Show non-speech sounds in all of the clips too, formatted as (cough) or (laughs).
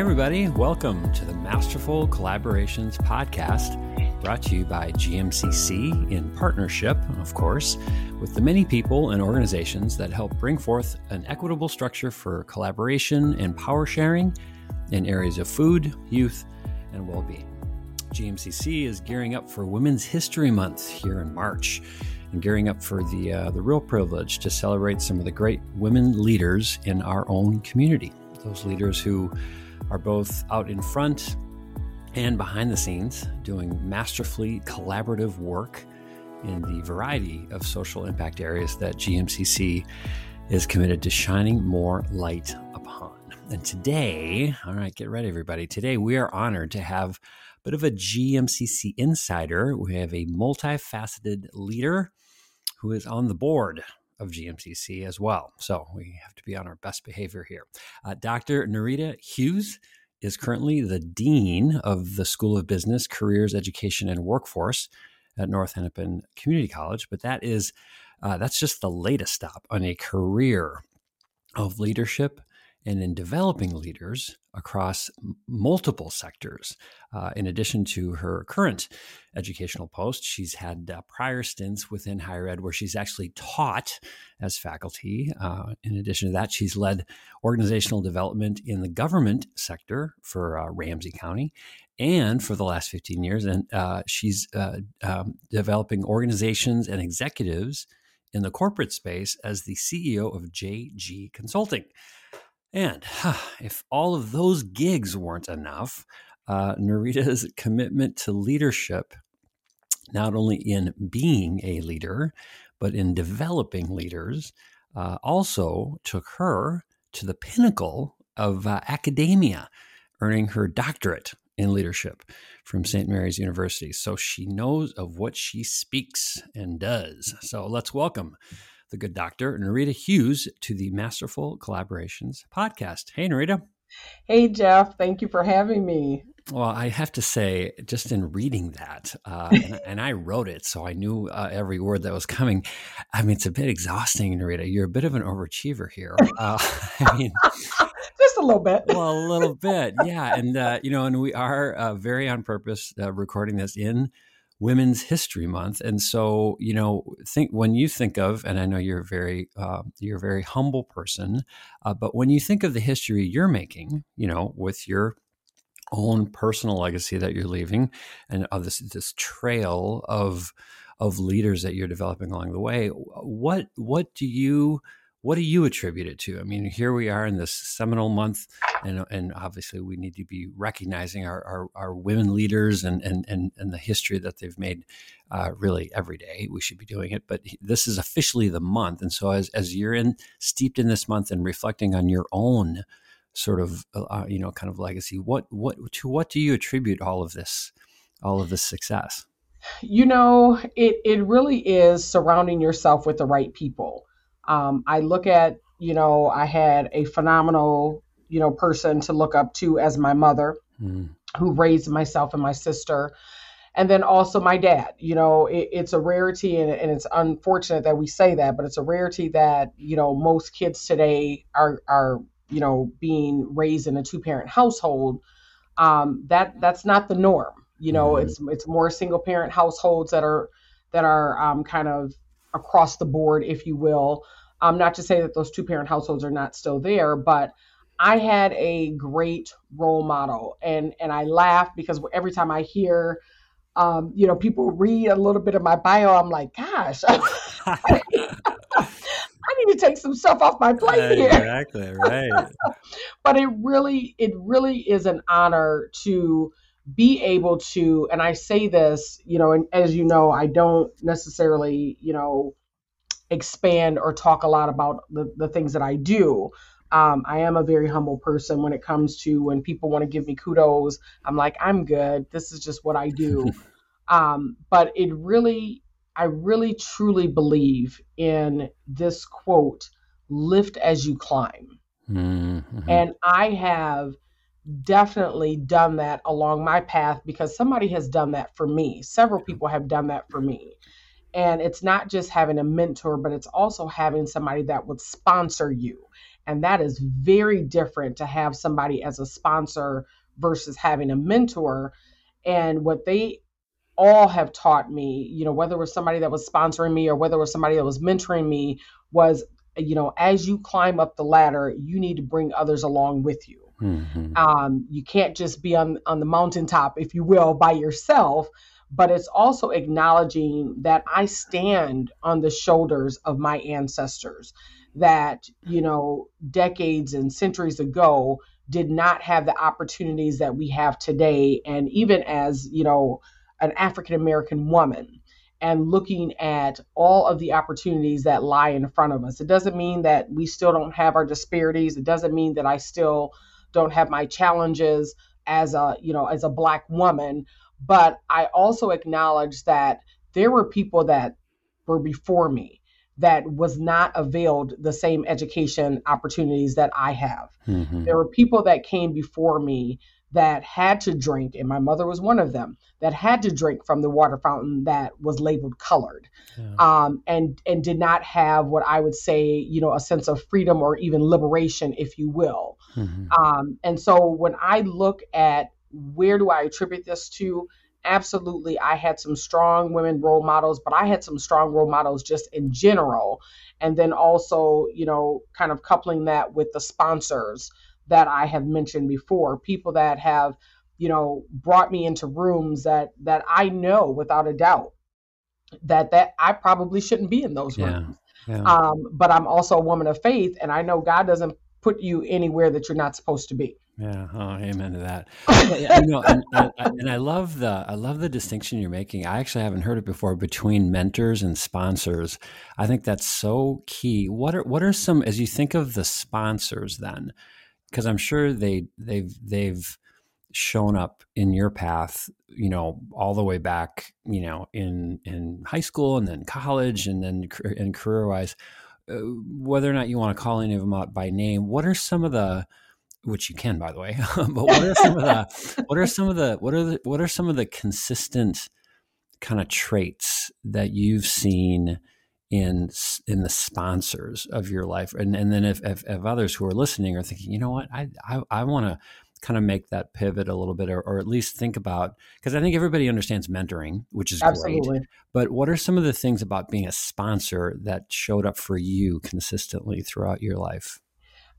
everybody. Welcome to the Masterful Collaborations Podcast, brought to you by GMCC in partnership, of course, with the many people and organizations that help bring forth an equitable structure for collaboration and power sharing in areas of food, youth, and well being. GMCC is gearing up for Women's History Month here in March and gearing up for the, uh, the real privilege to celebrate some of the great women leaders in our own community. Those leaders who are both out in front and behind the scenes doing masterfully collaborative work in the variety of social impact areas that GMCC is committed to shining more light upon. And today, all right, get ready, everybody. Today, we are honored to have a bit of a GMCC insider. We have a multifaceted leader who is on the board of GMCC as well. So we have to be on our best behavior here. Uh, Dr. Nerita Hughes is currently the Dean of the School of Business, Careers, Education, and Workforce at North Hennepin Community College. But that is uh, that's just the latest stop on a career of leadership and in developing leaders across multiple sectors. Uh, in addition to her current educational post, she's had uh, prior stints within higher ed where she's actually taught as faculty. Uh, in addition to that, she's led organizational development in the government sector for uh, Ramsey County. And for the last 15 years, and uh, she's uh, um, developing organizations and executives in the corporate space as the CEO of JG Consulting. And (sighs) if all of those gigs weren't enough, uh, Nerita's (laughs) commitment to leadership, not only in being a leader, but in developing leaders, uh, also took her to the pinnacle of uh, academia, earning her doctorate in leadership from St. Mary's University. So she knows of what she speaks and does. So let's welcome the good doctor, Nerita Hughes, to the Masterful Collaborations podcast. Hey, Nerita. Hey, Jeff. Thank you for having me. Well, I have to say, just in reading that, uh, (laughs) and, and, I wrote it, so I knew uh, every word that was coming. I mean, it's a bit exhausting, Nerita. You're a bit of an overachiever here. Uh, (laughs) I mean, (laughs) just a little bit. well, a little bit, yeah. And uh, you know, and we are uh, very on purpose uh, recording this in Women's History Month, and so you know, think when you think of, and I know you're very uh, you're a very humble person, uh, but when you think of the history you're making, you know, with your own personal legacy that you're leaving, and of this this trail of of leaders that you're developing along the way, what what do you what do you attribute it to? I mean, here we are in this seminal month, and, and obviously we need to be recognizing our, our, our women leaders and, and, and, and, the history that they've made uh, really every day. We should be doing it, but this is officially the month. And so as, as you're in steeped in this month and reflecting on your own sort of, uh, you know, kind of legacy, what, what, to what do you attribute all of this, all of this success? You know, it, it really is surrounding yourself with the right people um, I look at, you know, I had a phenomenal, you know, person to look up to as my mother, mm. who raised myself and my sister. And then also my dad, you know, it, it's a rarity and, and it's unfortunate that we say that, but it's a rarity that, you know, most kids today are, are, you know, being raised in a two parent household. Um, that that's not the norm. You know, mm. it's, it's more single parent households that are, that are um, kind of across the board, if you will. Um, not to say that those two parent households are not still there, but I had a great role model, and and I laugh because every time I hear, um, you know, people read a little bit of my bio, I'm like, gosh, (laughs) I need to take some stuff off my plate here. Exactly right. (laughs) but it really, it really is an honor to be able to, and I say this, you know, and as you know, I don't necessarily, you know, expand or talk a lot about the, the things that I do. Um, I am a very humble person when it comes to when people want to give me kudos. I'm like, I'm good. This is just what I do. (laughs) um, but it really, I really truly believe in this quote lift as you climb. Mm-hmm. And I have definitely done that along my path because somebody has done that for me. Several people have done that for me. And it's not just having a mentor, but it's also having somebody that would sponsor you And that is very different to have somebody as a sponsor versus having a mentor. And what they all have taught me, you know, whether it was somebody that was sponsoring me or whether it was somebody that was mentoring me, was, you know, as you climb up the ladder, you need to bring others along with you. Mm-hmm. Um, you can't just be on on the mountaintop, if you will, by yourself. But it's also acknowledging that I stand on the shoulders of my ancestors that you know decades and centuries ago did not have the opportunities that we have today and even as you know an African American woman and looking at all of the opportunities that lie in front of us. It doesn't mean that we still don't have our disparities. It doesn't mean that I still don't have my challenges as a, you know, as a black woman, but I also acknowledge that there were people that were before me that was not availed the same education opportunities that I have. Mm-hmm. There were people that came before me that had to drink, and my mother was one of them, that had to drink from the water fountain that was labeled colored, yeah. um, and and did not have what I would say, you know, a sense of freedom or even liberation, if you will. Mm-hmm. Um, and so when I look at where do I attribute this to, absolutely, I had some strong women role models, but I had some strong role models just in general, and then also, you know, kind of coupling that with the sponsors that I have mentioned before, people that have, you know, brought me into rooms that that I know without a doubt that that I probably shouldn't be in those yeah, rooms. Yeah. Um, but I'm also a woman of faith, and I know God doesn't put you anywhere that you're not supposed to be. Yeah, oh, amen to that. (laughs) you know, and, and, and, I love the I love the distinction you're making. I actually haven't heard it before between mentors and sponsors. I think that's so key. What are what are some as you think of the sponsors then? because I'm sure they they've they've shown up in your path, you know, all the way back, you know, in in high school and then college and then and career wise. Uh, whether or not you want to call any of them out by name, what are some of the which you can by the way (laughs) but what are some of the (laughs) what are some of the what are the what are some of the consistent kind of traits that you've seen in in the sponsors of your life? And and then if, if, if others who are listening are thinking you know what? I i, I want to kind of make that pivot a little bit or, or at least think about because i think everybody understands mentoring which is Absolutely. great but what are some of the things about being a sponsor that showed up for you consistently throughout your life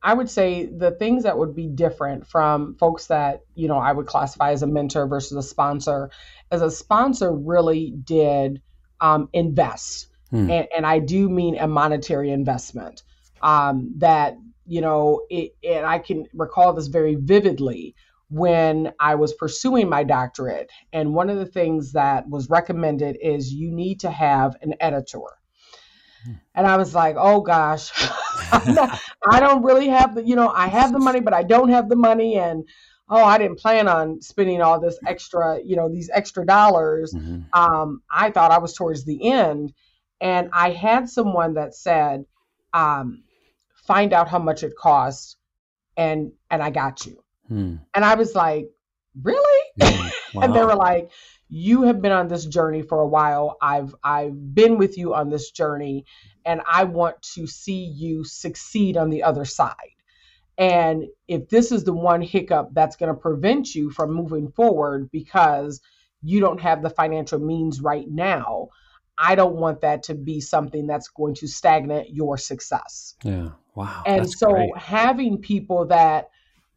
I would say the things that would be different from folks that, you know, I would classify as a mentor versus a sponsor, as a sponsor really did um, invest Hmm. And, and I do mean a monetary investment. Um, that, you know, it, and I can recall this very vividly when I was pursuing my doctorate. And one of the things that was recommended is you need to have an editor. Hmm. And I was like, oh gosh, (laughs) not, I don't really have the, you know, I have the money, but I don't have the money. And oh, I didn't plan on spending all this extra, you know, these extra dollars. Mm-hmm. Um, I thought I was towards the end. And I had someone that said, um, find out how much it costs and and I got you. Hmm. And I was like, really? Yeah. Wow. (laughs) and they were like, you have been on this journey for a while. I've I've been with you on this journey and I want to see you succeed on the other side. And if this is the one hiccup that's going to prevent you from moving forward because you don't have the financial means right now, I don't want that to be something that's going to stagnate your success. Yeah. Wow. And so great. having people that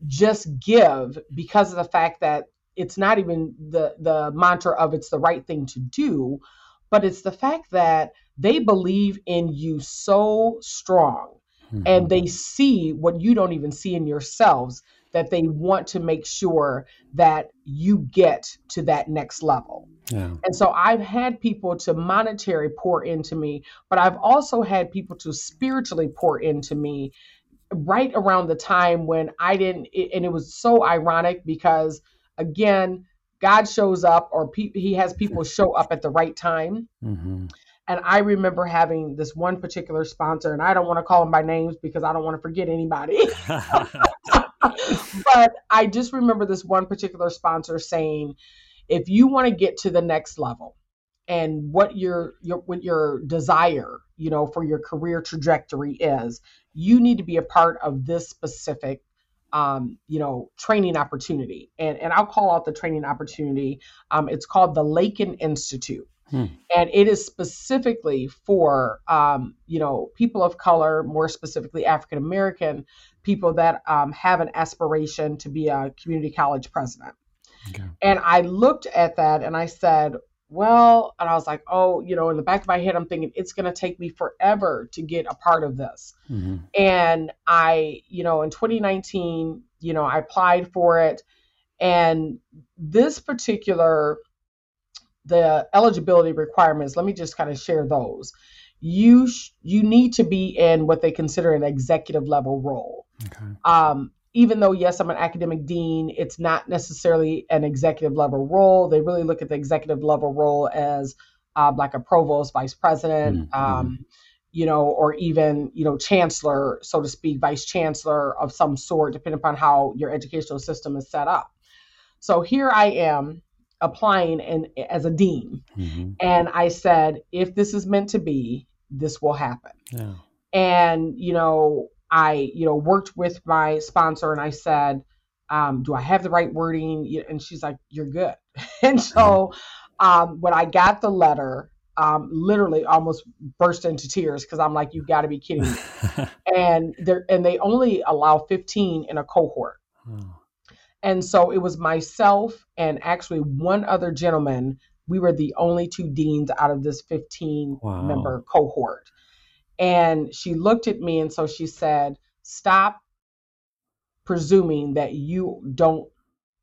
just give because of the fact that it's not even the the mantra of it's the right thing to do, but it's the fact that they believe in you so strong mm-hmm. and they see what you don't even see in yourselves that they want to make sure that you get to that next level. Yeah. And so I've had people to monetary pour into me, but I've also had people to spiritually pour into me right around the time when I didn't and it was so ironic because again, God shows up or pe- he has people (laughs) show up at the right time. Mm-hmm. And I remember having this one particular sponsor, and I don't want to call them by names because I don't want to forget anybody. (laughs) (laughs) but I just remember this one particular sponsor saying, if you want to get to the next level, and what your your what your desire you know for your career trajectory is you need to be a part of this specific um, you know training opportunity. And and i'll call out the training opportunity. Um, it's called the lakin institute hmm. and it is specifically for um, you know people of color more specifically african american people that um, have an aspiration to be a community college president okay. and i looked at that and i said well, and I was like, oh, you know, in the back of my head, I'm thinking it's going to take me forever to get a part of this. Mm-hmm. And I, you know, in 2019, you know, I applied for it. And this particular, the eligibility requirements, let me just kind of share those. You sh- you need to be in what they consider an executive level role. Okay. Um, even though yes i'm an academic dean it's not necessarily an executive level role they really look at the executive level role as uh, like a provost vice president mm-hmm. um, you know or even you know chancellor so to speak vice chancellor of some sort depending upon how your educational system is set up so here i am applying and as a dean mm-hmm. and i said if this is meant to be this will happen yeah. and you know I, you know, worked with my sponsor and I said, um, do I have the right wording? And she's like, you're good. (laughs) and so um, when I got the letter, um, literally almost burst into tears because I'm like, you've got to be kidding me. (laughs) and they and they only allow 15 in a cohort. Oh. And so it was myself and actually one other gentleman. We were the only two deans out of this 15 wow. member cohort. And she looked at me and so she said, Stop presuming that you don't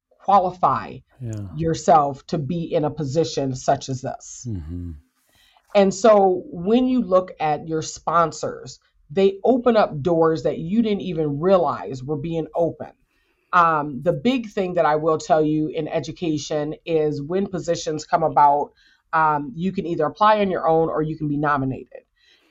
qualify yeah. yourself to be in a position such as this. Mm-hmm. And so when you look at your sponsors, they open up doors that you didn't even realize were being open. Um, the big thing that I will tell you in education is when positions come about, um, you can either apply on your own or you can be nominated.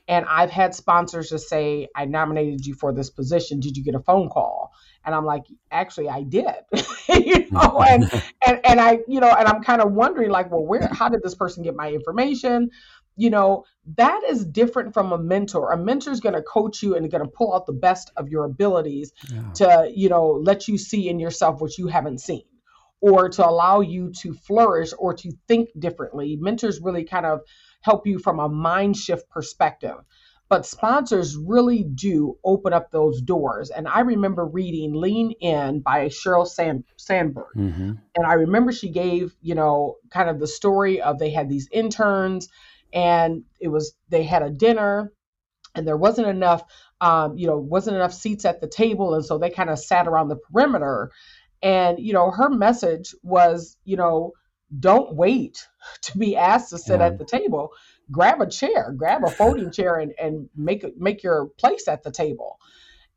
And I've had sponsors just say, I nominated you for this position. Did you get a phone call? And I'm like, actually, I did. (laughs) you know, and, and and I, you know, and I'm kind of wondering, like, well, where how did this person get my information? You know, that is different from a mentor. A mentor is going to coach you and going to pull out the best of your abilities yeah. to, you know, let you see in yourself what you haven't seen or to allow you to flourish or to think differently. Mentors really kind of help you from a mind shift perspective. But sponsors really do open up those doors. And I remember reading Lean In by Sheryl Sand- Sandberg. Mm-hmm. And I remember she gave, you know, kind of the story of they had these interns and it was, they had a dinner and there wasn't enough, um, you know, wasn't enough seats at the table. And so they kind of sat around the perimeter. And, you know, her message was, you know, don't wait (laughs) to be asked to sit yeah. at the table. Grab a chair, grab a folding (laughs) chair, and and make make your place at the table.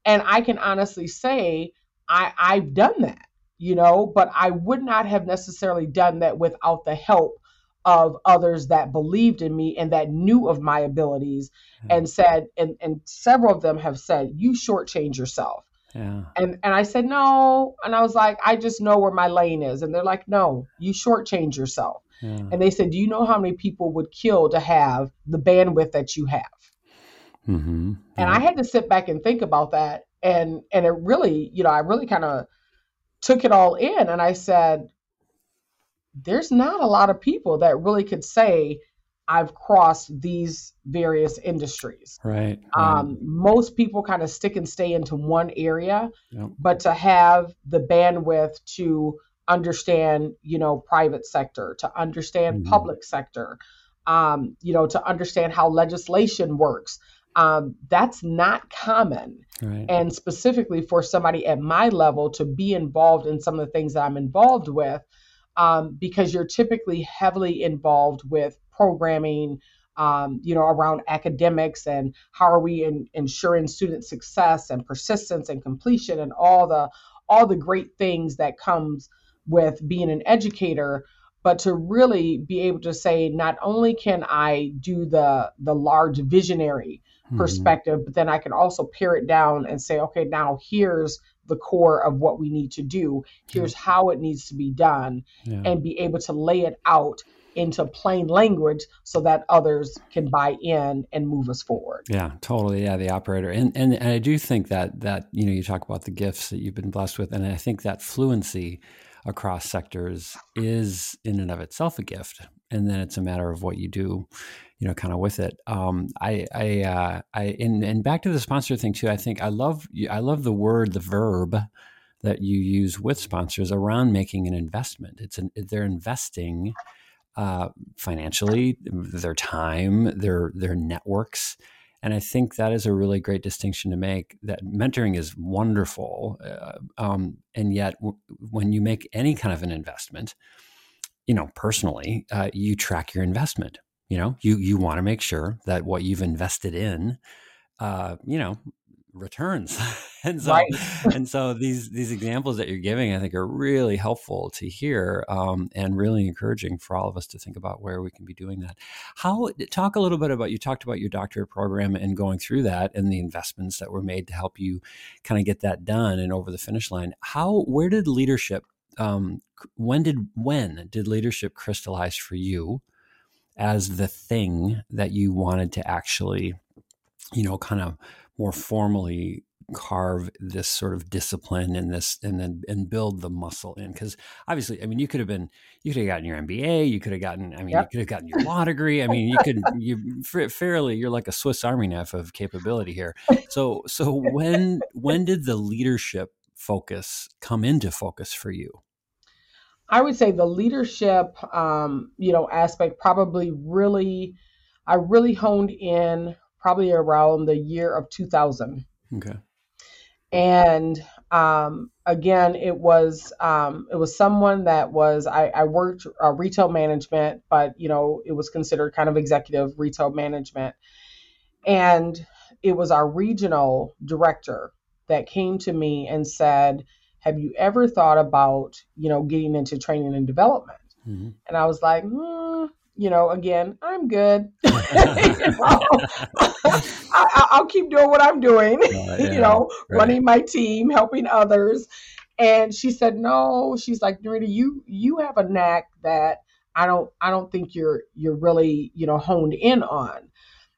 And I can honestly say I I've done that, you know, but I would not have necessarily done that without the help of others that believed in me and that knew of my abilities mm-hmm. and said and and several of them have said you shortchange yourself yeah. And and I said no, and I was like, I just know where my lane is, and they're like, no, you shortchange yourself. Yeah. And they said, do you know how many people would kill to have the bandwidth that you have? Mm-hmm. And I had to sit back and think about that, and and it really, you know, I really kind of took it all in, and I said, there's not a lot of people that really could say I've crossed these various industries. Right. right. Um, most people kind of stick and stay into one area, yep. but to have the bandwidth to understand, you know, private sector, to understand mm-hmm. public sector, um, you know, to understand how legislation works. Um, that's not common. Right. And specifically for somebody at my level to be involved in some of the things that I'm involved with, um, because you're typically heavily involved with programming, um, you know, around academics and how are we in, ensuring student success and persistence and completion and all the all the great things that comes with being an educator but to really be able to say not only can i do the the large visionary mm-hmm. perspective but then i can also pare it down and say okay now here's the core of what we need to do here's how it needs to be done yeah. and be able to lay it out into plain language so that others can buy in and move us forward. Yeah, totally. Yeah, the operator. And, and and I do think that that you know you talk about the gifts that you've been blessed with and I think that fluency across sectors is in and of itself a gift and then it's a matter of what you do you know kind of with it um, i i uh, i and, and back to the sponsor thing too i think i love i love the word the verb that you use with sponsors around making an investment it's an they're investing uh, financially their time their their networks and I think that is a really great distinction to make. That mentoring is wonderful, uh, um, and yet w- when you make any kind of an investment, you know, personally, uh, you track your investment. You know, you you want to make sure that what you've invested in, uh, you know, returns. (laughs) and so right. and so these these examples that you're giving, I think, are really helpful to hear um, and really encouraging for all of us to think about where we can be doing that. How talk a little bit about you talked about your doctorate program and going through that and the investments that were made to help you kind of get that done and over the finish line. How where did leadership um, when did when did leadership crystallize for you as the thing that you wanted to actually you know kind of more formally carve this sort of discipline and this and then and build the muscle in? Because obviously i mean you could have been you could have gotten your mba you could have gotten i mean yep. you could have gotten your law degree. I mean you could you fairly you're like a swiss army knife of capability here. So so (laughs) when when did the leadership focus come into focus for you i would say the leadership um you know aspect probably really i really honed in probably around the year of 2000. Okay. And um, again, it was um, it was someone that was I, I worked uh, retail management, but you know it was considered kind of executive retail management, and it was our regional director that came to me and said, "Have you ever thought about you know getting into training and development?" Mm-hmm. And I was like, hmm, you know, again, I'm good. (laughs) (laughs) I, will keep doing what I'm doing, uh, (laughs) yeah, you know, right. running my team, helping others. And she said, no, she's like, Nerita, you, you have a knack that I don't, I don't think you're, you're really, you know, honed in on.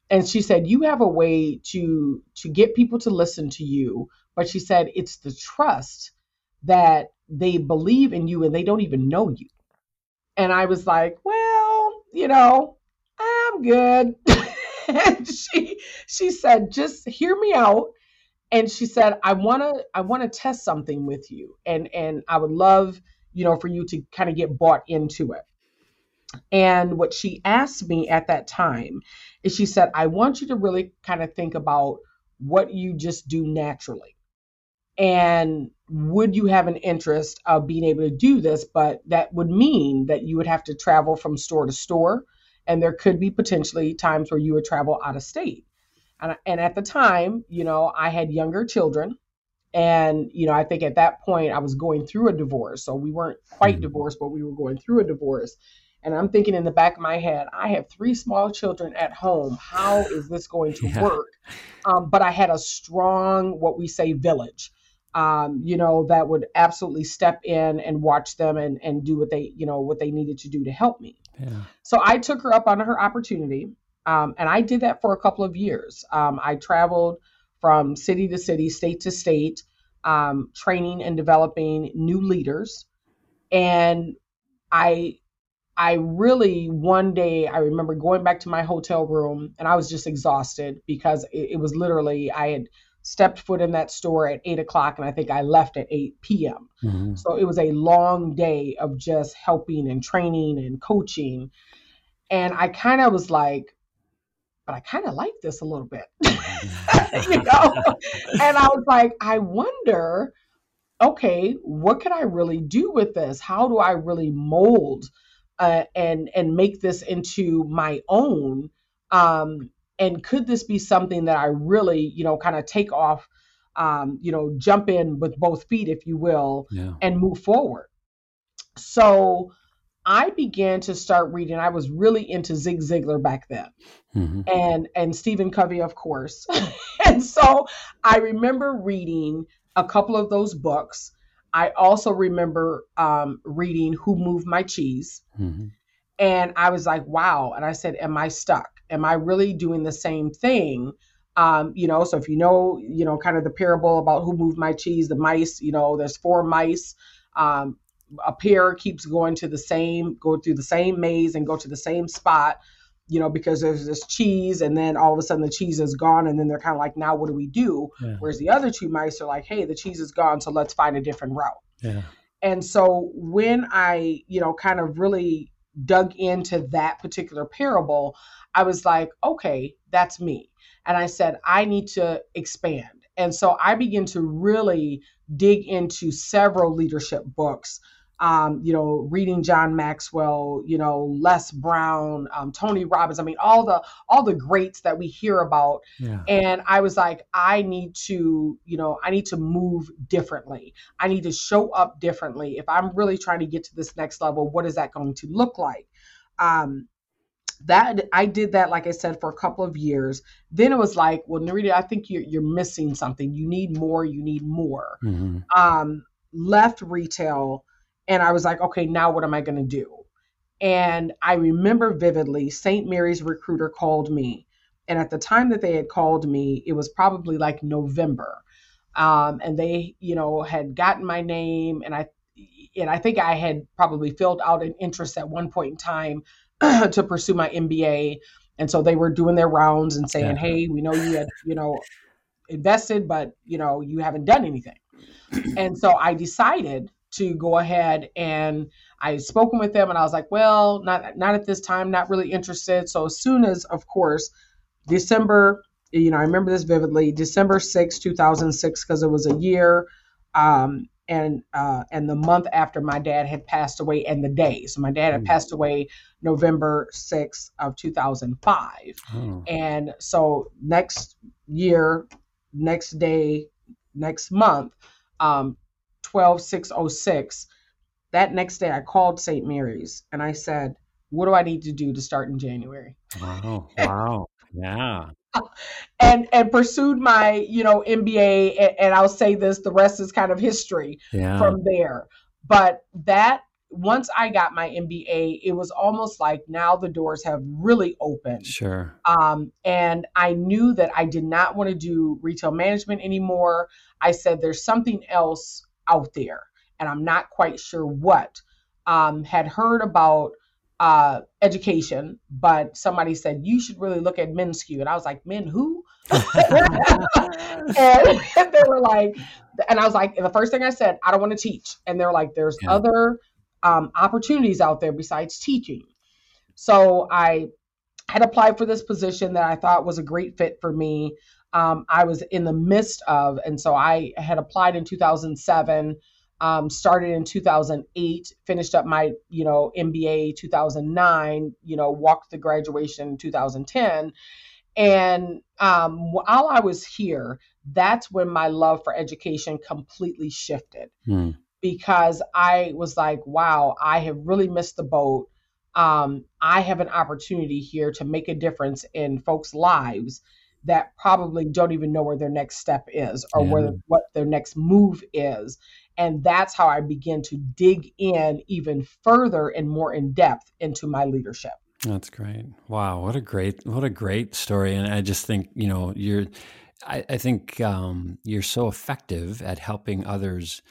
And she said, you have a way to, to get people to listen to you. But she said, it's the trust that they believe in you and they don't even know you. And I was like, well, you know, I'm good. and (laughs) she she said, just hear me out. And she said, I wanna I wanna test something with you. And and I would love, you know, for you to kind of get bought into it. And what she asked me at that time is she said, I want you to really kind of think about what you just do naturally. And would you have an interest of being able to do this? But that would mean that you would have to travel from store to store and there could be potentially times where you would travel out of state. And, and at the time, you know, I had younger children. And, you know, I think at that point I was going through a divorce. So we weren't quite mm-hmm. divorced, but we were going through a divorce. And I'm thinking in the back of my head, I have three small children at home. How is this going to (laughs) yeah. work? Um, but I had a strong, what we say, village um, you know, that would absolutely step in and watch them and, and do what they, you know, what they needed to do to help me. Yeah. So I took her up on her opportunity. Um, and I did that for a couple of years. Um, I traveled from city to city, state to state, um, training and developing new leaders. And I, I really one day I remember going back to my hotel room and I was just exhausted because it, it was literally I had stepped foot in that store at eight o'clock and I think I left at 8 p.m. Mm-hmm. So it was a long day of just helping and training and coaching. And I kind of was like, but I kind of like this a little bit, (laughs) you know? and I was like, I wonder, okay, what can I really do with this? How do I really mold uh, and and make this into my own? Um, and could this be something that I really, you know, kind of take off, um, you know, jump in with both feet, if you will, yeah. and move forward? So I began to start reading. I was really into Zig Ziglar back then, mm-hmm. and and Stephen Covey, of course. (laughs) and so I remember reading a couple of those books. I also remember um, reading Who Moved My Cheese. Mm-hmm. And I was like, wow. And I said, am I stuck? Am I really doing the same thing? Um, you know, so if you know, you know, kind of the parable about who moved my cheese, the mice, you know, there's four mice. Um, a pair keeps going to the same, go through the same maze and go to the same spot, you know, because there's this cheese, and then all of a sudden the cheese is gone, and then they're kind of like, now what do we do? Yeah. Whereas the other two mice are like, hey, the cheese is gone, so let's find a different route. Yeah. And so when I, you know, kind of really dug into that particular parable, I was like, okay, that's me. And I said, I need to expand. And so I began to really dig into several leadership books. Um, you know, reading John Maxwell, you know, Les Brown, um, Tony Robbins. I mean, all the all the greats that we hear about. Yeah. And I was like, I need to, you know, I need to move differently. I need to show up differently. If I'm really trying to get to this next level, what is that going to look like? Um, that I did that, like I said, for a couple of years. Then it was like, well, Nerita, I think you're you're missing something. You need more. You need more. Mm-hmm. Um, left retail, and I was like, okay, now what am I going to do? And I remember vividly, St. Mary's recruiter called me, and at the time that they had called me, it was probably like November, um, and they, you know, had gotten my name, and I, and I think I had probably filled out an interest at one point in time (clears throat) to pursue my MBA. And so they were doing their rounds and saying, yeah. "Hey, we know you had, you know, invested, but you know, you haven't done anything." and so I decided to go ahead and I spoken with them and I was like, "Well, not not at this time, not really interested." So as soon as of course December, you know, I remember this vividly, December 6, 2006 because it was a year um, and uh, and the month after my dad had passed away and the day. So my dad had mm. passed away November 6th of 2005. Oh. And so next year, next day, next month, um, 12606, that next day I called St. Mary's and I said, what do I need to do to start in January? Wow. (laughs) Wow. yeah and and pursued my you know MBA and, and, I'll say this the rest is kind of history yeah. from there. But that once I got my MBA it was almost like now the doors have really opened. Sure. Um, and I knew that I did not want to do retail management anymore. I said there's something else out there and I'm not quite sure what um, had heard about uh, education, but somebody said you should really look at MnSCU, and I was like, men who? (laughs) and, and, (laughs) they were like, and I was like, the first thing I said, I don't want to teach, and they're like, there's yeah. other um, opportunities out there besides teaching. So I had applied for this position that I thought was a great fit for me. Um, I was in the midst of, and so I had applied in 2007 um, started in 2008 finished up my you know mba 2009 you know walked the graduation in 2010 and um, while i was here that's when my love for education completely shifted hmm. because i was like wow i have really missed the boat um, i have an opportunity here to make a difference in folks lives that probably don't even know where their next step is or yeah. where what their next move is and that's how I begin to dig in even further and more in depth into my leadership. That's great. Wow, what a great what a great story. And I just think you know you're, I, I think um, you're so effective at helping others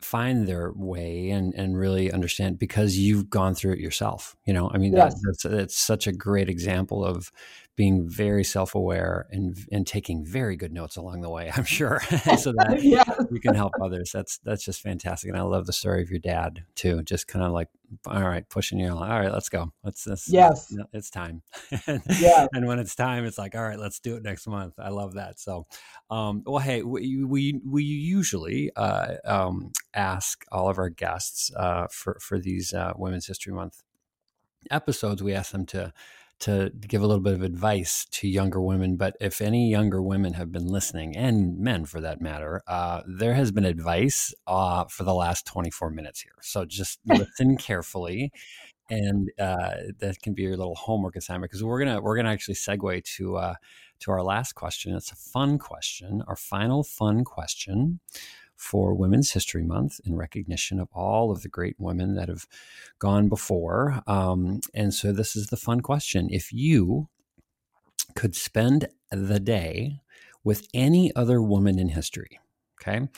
find their way and and really understand because you've gone through it yourself you know i mean yes. that, that's that's such a great example of being very self-aware and and taking very good notes along the way (laughs) i'm sure. (laughs) So that yeah. you can help others. That's that's just fantastic. And i love the story of your dad too just kind of like all right pushing you all right let's go. Let's this yes. it's time. (laughs) Yeah. and when it's time it's like all right let's do it next month. I love that. So um, well hey we we, we usually uh, um, ask all of our guests uh, for for these uh, women's history month episodes we ask them to to give a little bit of advice to younger women. But if any younger women have been listening, and men for that matter, uh, there has been advice uh, for the last 24 minutes here. So just (laughs) listen carefully. And uh, that can be your little homework assignment because we're gonna we're gonna actually segue to uh, to our last question. It's a fun question, our final fun question. For Women's History Month in recognition of all of the great women that have gone before. Um, and so, this is the fun question. If you could spend the day with any other woman in history, okay?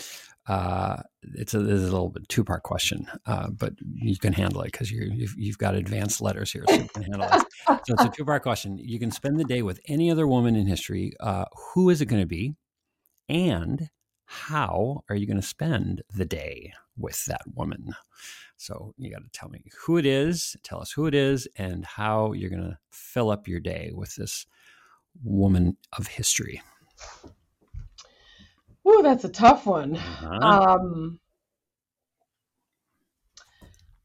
Uh, it's, a, it's a little bit two part question, uh, but you can handle it because you've, you've got advanced letters here, so you can handle it. so it's a two part question. You can spend the day with any other woman in history. Uh, who is it going to be? And how are you going to spend the day with that woman? So you got to tell me who it is, tell us who it is, and how you're going to fill up your day with this woman of history. Ooh, that's a tough one. Uh-huh. Um,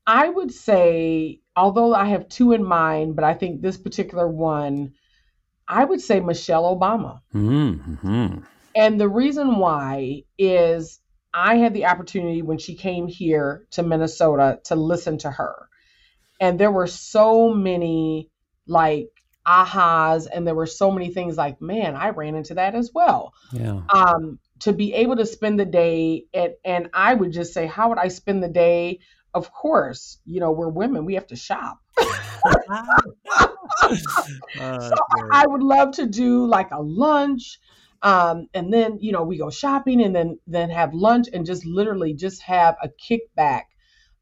I would say, although I have two in mind, but I think this particular one, I would say Michelle Obama. Mm-hmm. And the reason why is I had the opportunity when she came here to Minnesota to listen to her. And there were so many like ahas and there were so many things like man i ran into that as well. Yeah. Um to be able to spend the day and and i would just say how would i spend the day? Of course you know we're women we have to shop. Uh, (laughs) (laughs) so i would love to do like a lunch um, and then you know we go shopping and then then have lunch and just literally just have a kickback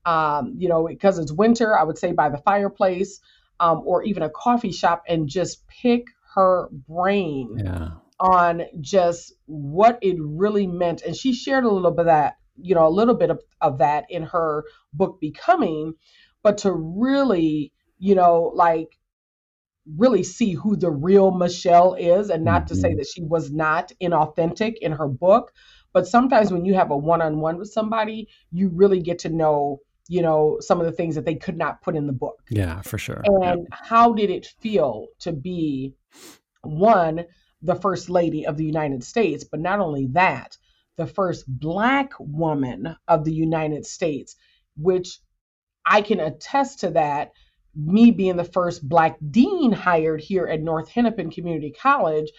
um, you know because it's winter i would say by the fireplace um, or even a coffee shop and just pick her brain yeah. on just what it really meant. And she shared a little bit of that, you know, a little bit of, of that in her book Becoming, but to really, you know, like really see who the real Michelle is and not to say mm-hmm. that she was not inauthentic in her book. But sometimes when you have a one on one with somebody, you really get to know you know some of the things that they could not put in the book yeah for sure and how did it feel to be one the first lady of the united states but not only that the first black woman of the united states which i can attest to that me being the first black dean hired here at north hennepin community college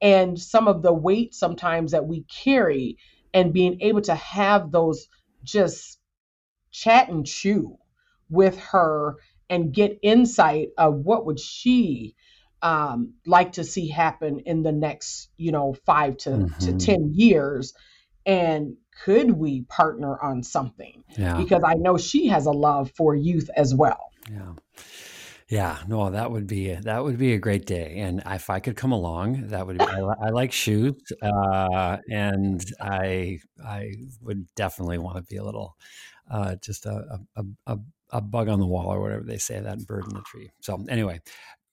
and some of the weight sometimes that we carry and being able to have those just chat and chew with her and get insight of what would she um, like to see happen in the next you know five to, mm-hmm. to ten years and could we partner on something yeah. because i know she has a love for youth as well yeah yeah, no, that would be that would be a great day, and if I could come along, that would. Be, I, I like shoes, uh, and I I would definitely want to be a little uh, just a, a, a, a bug on the wall or whatever they say, that bird in the tree. So anyway,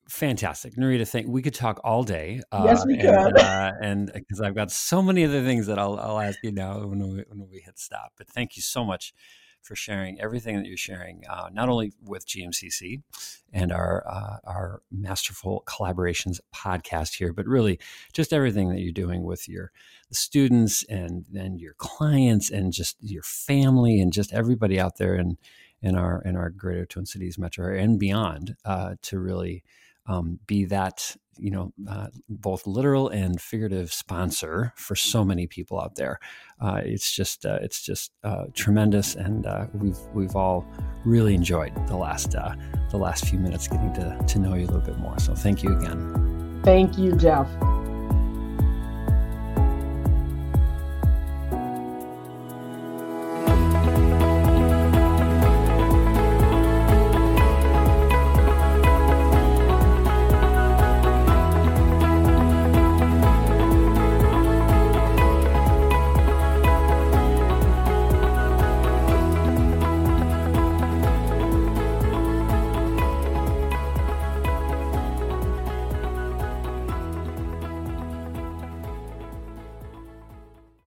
fantastic, Nerita. Think we could talk all day. Uh, yes, we could. Uh, and because (laughs) I've got so many other things that I'll, I'll ask you now when we, when we hit stop. But thank you so much for sharing everything that you're sharing, uh, not only with GMCC and our uh, our Masterful Collaborations podcast here, but really just everything that you're doing with your students and then your clients and just your family and just everybody out there in in our in our greater Twin Cities metro area and beyond uh, to really um, be that you know uh, both literal and figurative sponsor for so many people out there. Uh, it's just uh, it's just uh, tremendous, and uh, we've we've all really enjoyed the last the last few minutes getting to to know you a little bit more. So thank you again. Thank you, Jeff.